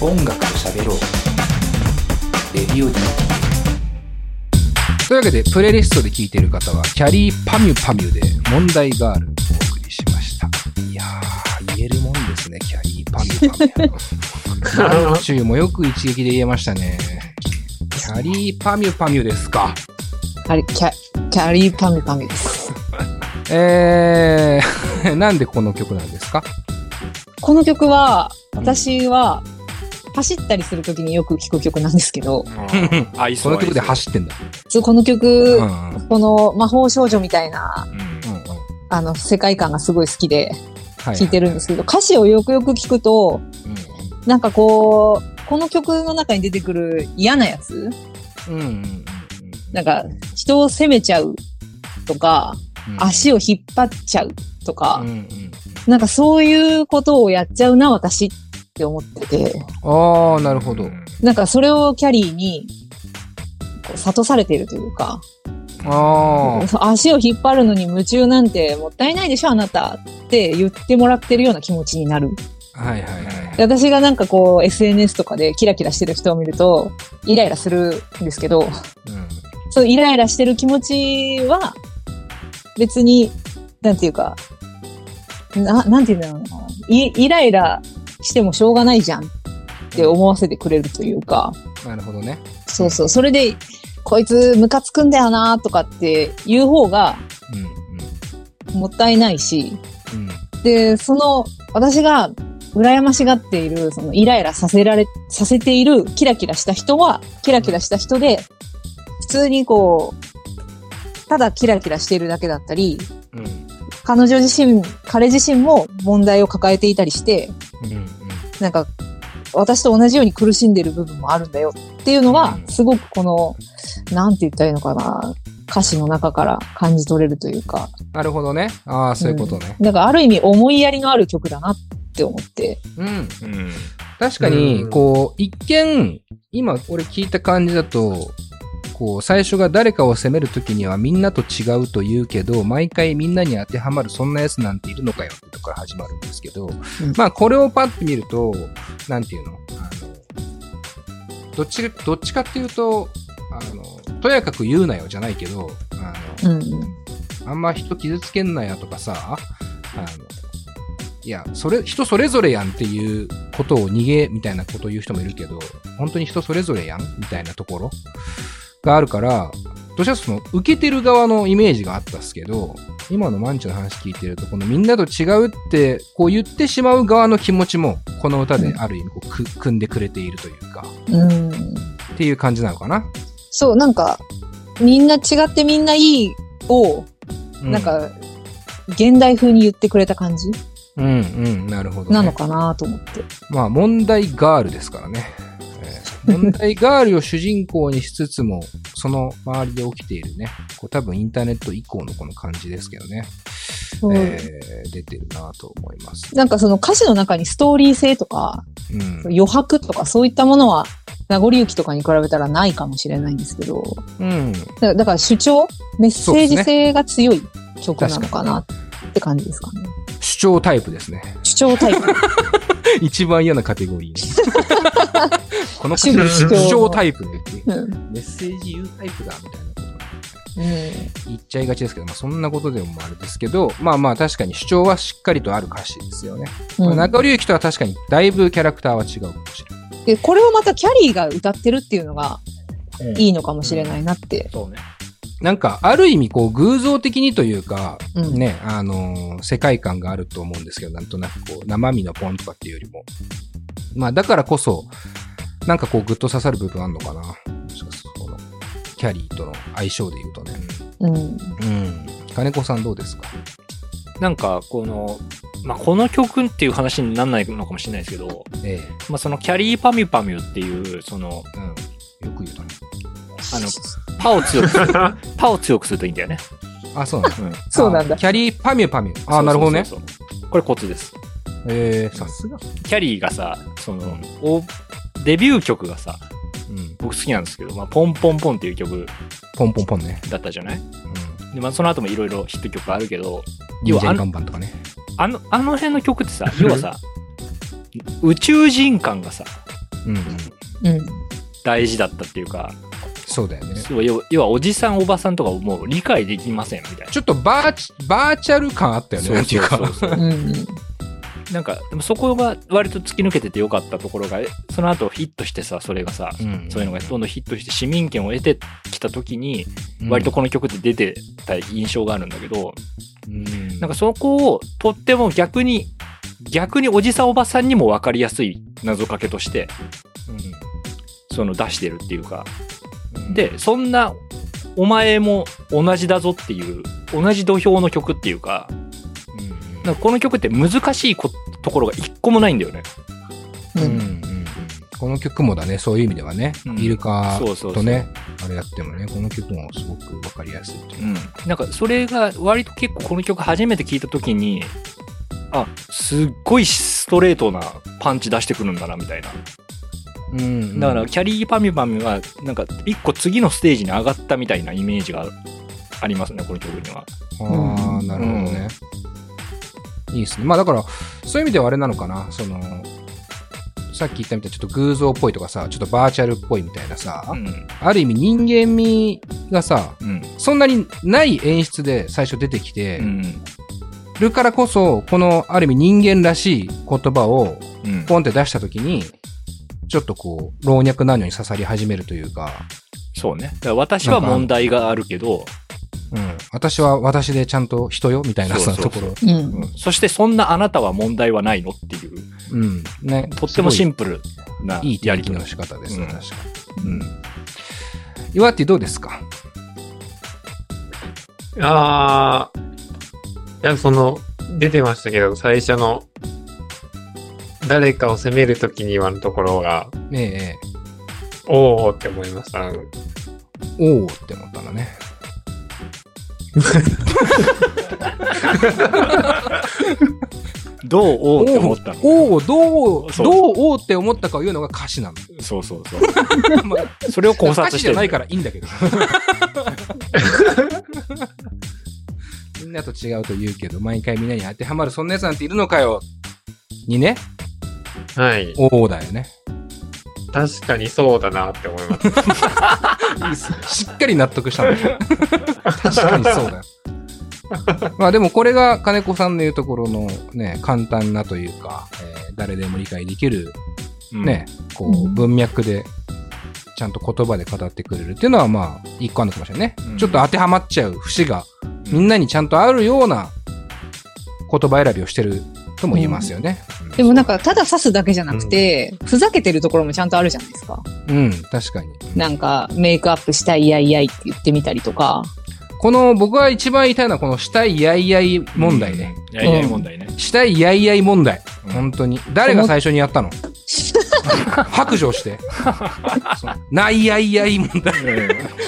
音楽と喋ろう。レディオディというわけでプレイリストで聴いている方はキャリーパミュパミュで問題ガールをお送りしました。いやー言えるもんですねキャリーパミュパミュ。なんちゅうもよく一撃で言えましたね。キャリーパミュパミュですか。キャリキャキャリーパミュパミュです。えー、なんでこの曲なんですか？この曲は、私は、走ったりするときによく聴く曲なんですけど、あ、いそう。この曲で走ってんだ。そうこのう曲、んうんうん。この魔法少女みたいな、うん。うんあの、世界観がすごい好きではい聴いてるんですけど、歌詞をよくよく聞くと、うんなんかこう、この曲の中に出てくる嫌なやつうんうんうんなんか、人を責めちゃうとか、うん。足を引っ張っちゃうとかうん、うんなんかそういうことをやっちゃうな、私って思ってて、ああ、なるほど。なんかそれをキャリーに、諭されているというか、ああ。足を引っ張るのに夢中なんてもったいないでしょ、あなたって言ってもらってるような気持ちになる。はいはいはい。で私がなんかこう SNS とかでキラキラしてる人を見ると、イライラするんですけど、うんそうイライラしてる気持ちは、別に、なんていうか、な、なんていうんだろうな。イイライラしてもしょうがないじゃんって思わせてくれるというか、なるほどね。そうそう。それで、こいつムカつくんだよなとかって言う方がうんもったいないし、うん。うんで、その、私が羨ましがっている、そのイライラさせられ、させているキラキラした人は、キラキラした人で、普通にこう、ただキラキラしているだけだったり、うん。彼女自身、彼自身も問題を抱えていたりして、なんか、私と同じように苦しんでる部分もあるんだよっていうのがう、んすごくこの、なんて言ったらいいのかな、歌詞の中から感じ取れるというか、なるほどね。ああ、そういうことね。なんかある意味思いやりのある曲だなって思って。うん。うん。確かにう、んこう、一見、今俺聞いた感じだと、こう、最初が誰かを責めるときにはみんなと違うと言うけど、毎回みんなに当てはまるそんなやつなんているのかよってとこから始まるんですけど、まあこれをパッと見ると、なんていうの？あの、どっち、どっちかっていうと、あの、とやかく言うなよじゃないけど、あの、うん。あんま人傷つけんなやとかさ、あの、いや、それ、人それぞれやんっていうことを逃げみたいなことを言う人もいるけど、本当に人それぞれやんみたいなところ？があるから、どうしその、受けてる側のイメージがあったっすけど、今のマンチョの話聞いてると、このみんなと違うって、こう言ってしまう側の気持ちも、この歌である意味こうく、組んでくれているというか、うん。っていう感じなのかな？そう、なんか、みんな違ってみんないいを、うなん、か、現代風に言ってくれた感じ？うんうん、なるほど、ね。なのかなと思って。まあ問題ガールですからね。えー問題ガールを主人公にしつつも、その周りで起きているね、こう多分インターネット以降のこの感じですけどね、そうえー出てるなと思います。なんかその歌詞の中にストーリー性とか、うん。余白とかそういったものは、名残雪とかに比べたらないかもしれないんですけど、うん。だだから主張メッセージ性が強い曲なのかなって感じですかね。主張タイプですね。主張タイプ。一番嫌なカテゴリー。この主張主張タイプねっていううん。メッセージ言うタイプだみたいなことうん。言っちゃいがちですけど、まあそんなことでもあれですけど、まあまあ確かに主張はしっかりとある歌詞ですよね。まあうん中流行とは確かにだいぶキャラクターは違うかもしれない。で、これをまたキャリーが歌ってるっていうのがうんいいのかもしれないなって。そうね。なんか、ある意味、こう、偶像的にというか、うんね、あのー世界観があると思うんですけど、なんとなくこう、生身のポンとかっていうよりも。まあ、だからこそ、なんかこう、グッと刺さる部分あるのかな。もしかすると、この、キャリーとの相性で言うとね。うん。うん。金子さんどうですか？なんか、この、まあ、この曲っていう話にならないのかもしれないですけど、えまあ、そのキャリーパミュパミュっていう、その、えうん。よく言うとね。あの、パを強くする。パを強くするといいんだよね。あ、そうなんだ。うん。そうなんだあキャリーパミュパミュ。あ、なるほどね。そうそうこれコツです。ええさすが。キャリーがさ、その、おデビュー曲がさ、うん。僕好きなんですけど、まあ、ポンポンポンっていう曲ポンポンポンね。だったじゃない？うん。で、まあ、その後もいろいろヒット曲あるけど、要はあの看板とかね。あの、あの辺の曲ってさ、要はさ、宇宙人感がさ、うんうん。うん。大事だったっていうか、そうだよね。そう要要はおじさんおばさんとかをもう理解できませんみたいな。ちょっとバーチ、バーチャル感あったよね。なんていうか。なんか、でもそこが割と突き抜けててよかったところが、えその後ヒットしてさ、それがさ、うんそういうのがどんどんヒットして市民権を得てきた時に、うん割とこの曲って出てた印象があるんだけど、うんなんかそこをとっても逆に、逆におじさんおばさんにも分かりやすい謎かけとして、その出してるっていうか、うん、で、そんな、お前も同じだぞっていう、同じ土俵の曲っていうか、うん、なんかこの曲って難しいこところが一個もないんだよね。う。うんうんこの曲もだね、そういう意味ではね、うんイルカそうそうそうとね、あれやってもね、この曲もすごくわかりやすいといううん。なんかそれが割と結構この曲初めて聞いた時に、あ、すっごいストレートなパンチ出してくるんだな、みたいな。うんうんだから、キャリーパミュパミュは、なんか一個次のステージに上がったみたいなイメージがありますね、この曲には。ああ、なるほどね。いいですね。まあだから、そういう意味ではあれなのかな、その、さっき言ったみたいにちょっと偶像っぽいとかさ、ちょっとバーチャルっぽいみたいなさ、うん。ある意味人間味がさ、うん。そんなにない演出で最初出てきてうん。るからこそ、このある意味人間らしい言葉をうん。ポンって出したときに、ちょっとこう、老若男女に刺さり始めるというか、そうね。だから私は問題があるけど、うん、私は私でちゃんと人よみたいなさ、そうそうそうところ。うんうん。そしてそんなあなたは問題はないのっていう、うん。ね。とってもシンンプルないいやりとりの。仕方ですね、うん確かに。うん。岩ってどうですか？ああ、いや、その、出てましたけど、最初の、誰かを責めるときにはのところが、ええええ。おーって思いました。おーって思ったんだね。どうおうって思ったの？おー、どう、そうどうおーって思ったかを言うのが歌詞なの。そうそうそう。まあそれを考歌察してる詞じゃないからいいんだけど。みんなと違うと言うけど、毎回みんなに当てはまるそんなやつなんているのかよ。にね、はい。おーだよね。確かにそうだなって思います。いいっすね。しっかり納得したの。確かにそうだよ。まあでもこれが金子さんの言うところのね、簡単なというか、えー誰でも理解できるうんね、こううん文脈で、ちゃんと言葉で語ってくれるっていうのはまあ、一個あるのかもしれないね。うんちょっと当てはまっちゃう節が、みんなにちゃんとあるような言葉選びをしてるとも言えますよね。でもなんか、ただ刺すだけじゃなくて、ふざけてるところもちゃんとあるじゃないですか。うん、確かに。なんか、メイクアップしたいやいやいって言ってみたりとか。この、僕が一番言いたいのはこのしたいやいやい問題ね。。いやいやい問題ね。したいやいやい問題。うん本当に。誰が最初にやったの？白状して。そ うないやいやい問題。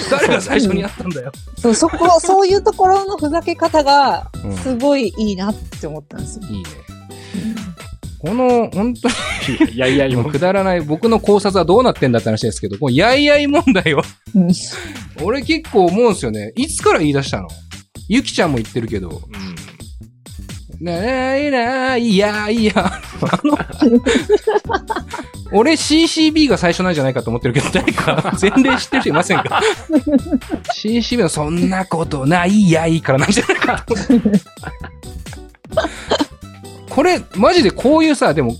誰が最初にやったんだよ。そう、そこ、そういうところのふざけ方がうん、すごいいいなって思ったんですよ。いいね。この、本当にい やいやいやもうくだらない、僕の考察はどうなってんだって話ですけど、このやいやい問題は、うん俺結構思うんですよね。いつから言い出したの？ゆきちゃんも言ってるけど、うんなーいなーいやいや。あの、俺 CCB が最初なんじゃないかと思ってるけど、誰か前例知ってる人いませんか ?CCB のそんなことないやいからなんじゃないか。これ、マジでこういうさ、でも、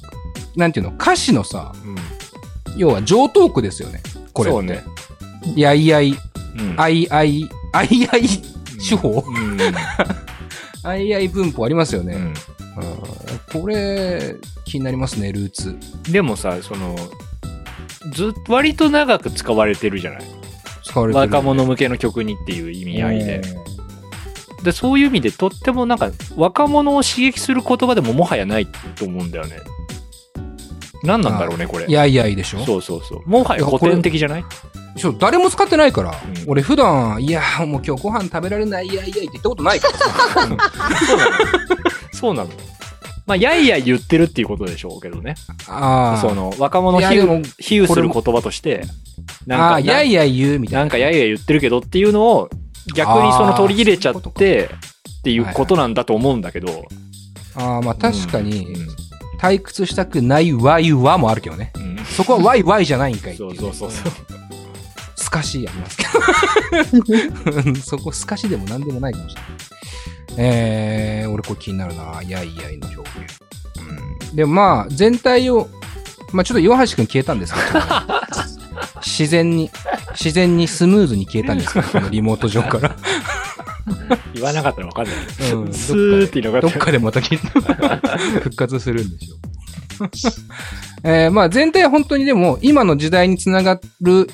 なんていうの、歌詞のさ、うん要は上トークですよね。これって。そうね。やいやい、うんあいあい、あいあい手法うん あいあい文法ありますよね。うんうんこれ、気になりますね、ルーツ。でもさ、その、ずっと割と長く使われてるじゃない？使われてる、若者向けの曲にっていう意味合いで。で、そういう意味でとってもなんか若者を刺激する言葉でももはやないと思うんだよね。何なんだろうね、これ。いやいやいでしょ？そうそうそう。もはや古典的じゃない？ちょ誰も使ってないから、ん俺普段、いや、もう今日ご飯食べられない、いやいやいって言ったことないからさ。そうなの。そうなの。まあ、やいやい言ってるっていうことでしょうけどね。ああ。その、若者を比いやでも喩比喩する言葉として、なんか、ああ、いやいや言うみたいな。なんかやいや言ってるけどっていうのを逆にその取り入れちゃってっていうことなんだと思うんだけど。ああ、まあ確かに、うん退屈したくないわいわもあるけどね。うんそこは Y、Y じゃないんかいっていそうね、そうそうそう。すかしやりますけど。そこすかしでも何でもないかもしれない。えー、俺これ気になるな。やいやいの表現。うん。でもまあ、全体を、まあちょっと岩橋くん消えたんですけど、自然に、自然にスムーズに消えたんですけど、このリモート上から。言わなかったらわかんない。うんスーってどっかでまた 復活するんでしょう。えーまあ全体は本当にでも今の時代につながる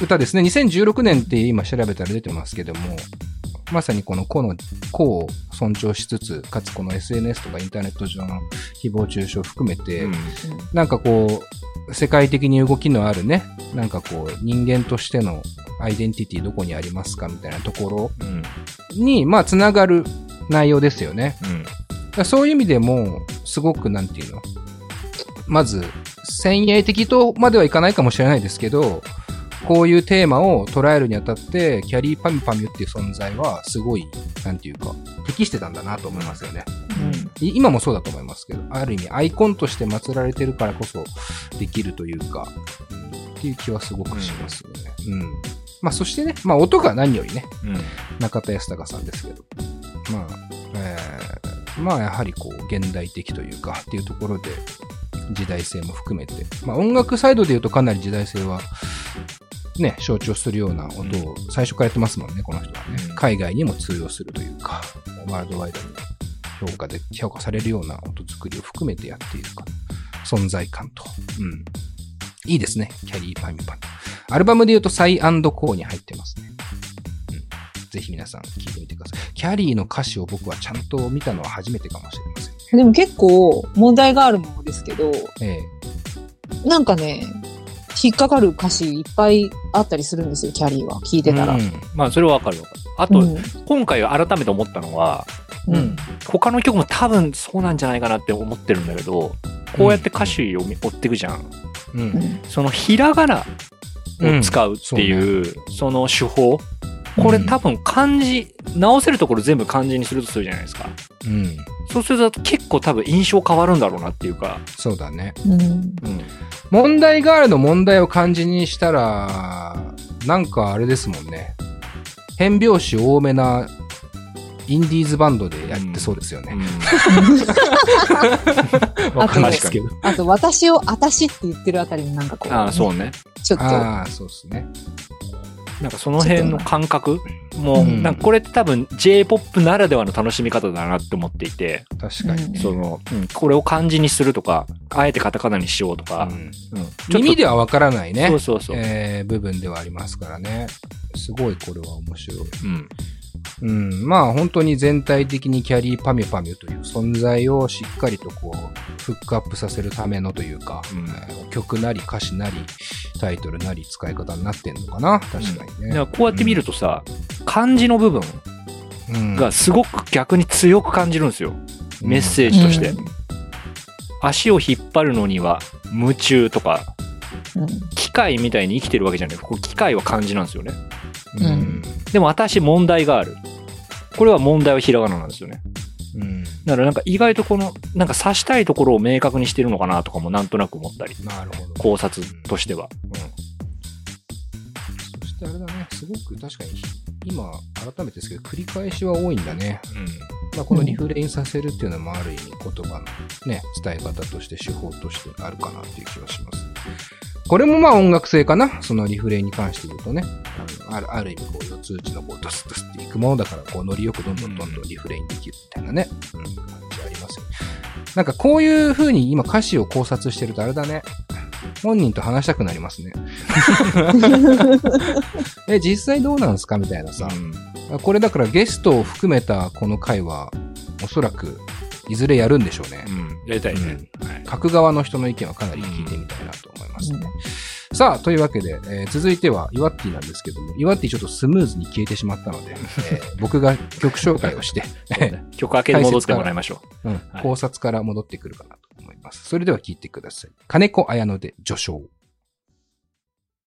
歌ですね。2016年って今調べたら出てますけども、まさにこの個の、個を尊重しつつ、かつこの SNS とかインターネット上の誹謗中傷を含めて、うんなんかこう、世界的に動きのあるね、なんかこう、人間としてのアイデンティティどこにありますかみたいなとこうん。ろに、まあ、つながる内容ですよね。うん。そういう意味でも、すごくなんていうのまず、先鋭的とまではいかないかもしれないですけど、こういうテーマを捉えるにあたって、キャリーパミュパミュっていう存在は、すごい、なんていうか、適してたんだなと思いますよね。い今もそうだと思いますけど、ある意味アイコンとして祀られてるからこそできるというか、うんっていう気はすごくしますよね。うん。まあそしてね、まあ音が何よりね、うん。中田康隆さんですけど、まあ、えーまあやはりこう現代的というかっていうところで時代性も含めて、まあ音楽サイドで言うとかなり時代性はね、象徴するような音を最初からやってますもんね、この人はねうん。海外にも通用するというか、ワールドワイドに評価で、評価されるような音作りを含めてやっているか存在感と。うん。いいですね、キャリーパミュパミュ。アルバムで言うとサイコーに入ってますね。うん。ぜひ皆さん聞いてみてください。キャリーの歌詞を僕はちゃんと見たのは初めてかもしれません。でも結構問題があるものですけど、ええなんかね、引っかかる歌詞いっぱいあったりするんですよ、キャリーは。聞いてたら。うんまあ、それはわかるわかる。あと、うん今回改めて思ったのは、うんうん他の曲も多分そうなんじゃないかなって思ってるんだけど、こうやって歌詞を見追っていくじゃん。うん。うんそのひらがなを使うっていう、その手法。これ多分漢字、直せるところ全部漢字にするとするじゃないですか。うん。そうすると結構多分印象変わるんだろうなっていうか。そうだね。うんうん。問題があるの問題を漢字にしたら、なんかあれですもんね。変拍子多めなインディーズバンドでやってそうですよね。わかんないですけど。あと、私を私って言ってるあたりもなんかこう、ああ、そうね。ちょっと、ああ、そうですね。なんかその辺の感覚もなんかこれって多分 J-POP ならではの楽しみ方だなって思っていて、確かに。うんその、うんこれを漢字にするとか、あえてカタカナにしようとか、うんうん耳ではわからないね。そうそうそう。えー部分ではありますからね。すごいこれは面白い。うん。うん。まあ本当に全体的にキャリーパミュパミュという存在をしっかりとこう、フックアップさせるためのというか、うんえー曲なり歌詞なりタイトルなり使い方になってんのかな確かにね。だからこうやって見るとさ、漢字の部分うんがすごく逆に強く感じるんですよ。メッセージとして。うん足を引っ張るのには夢中とか、うん機械みたいに生きてるわけじゃない。こう機械は漢字なんですよね。うん。うんでも私問題がある。これは問題はひらがななんですよね。うん。だからなんか意外とこの、なんか指したいところを明確にしてるのかなとかもなんとなく思ったり、なるほど。考察としては。そしてあれだね、すごく確かに、今、改めてですけど、繰り返しは多いんだね。まあ、このリフレインさせるっていうのもある意味言葉のね、伝え方として手法としてあるかなっていう気はします。これもまあ音楽性かなそのリフレインに関して言うとね。あのあるある意味こう、四つ打ちのこう、ドスドスっていくものだから、こう、ノリよくどんどんどんどんリフレインできるみたいなね、うん、感じありますよね。なんかこういう風に今歌詞を考察してるとあれだね。本人と話したくなりますね。え、実際どうなんすかみたいなさ。うんこれだからゲストを含めたこの回は、おそらく、いずれやるんでしょうね。うん。やりたいね。はい書く側の人の意見はかなり聞いてみたいなとますね。さあ、というわけで、えー続いては、イワッティなんですけども、イワッティちょっとスムーズに消えてしまったので、えー僕が曲紹介をして、ね曲明けで戻ってもらいましょうんはい考察から戻ってくるかなと思います。それでは聞いてください。金子綾乃で序章。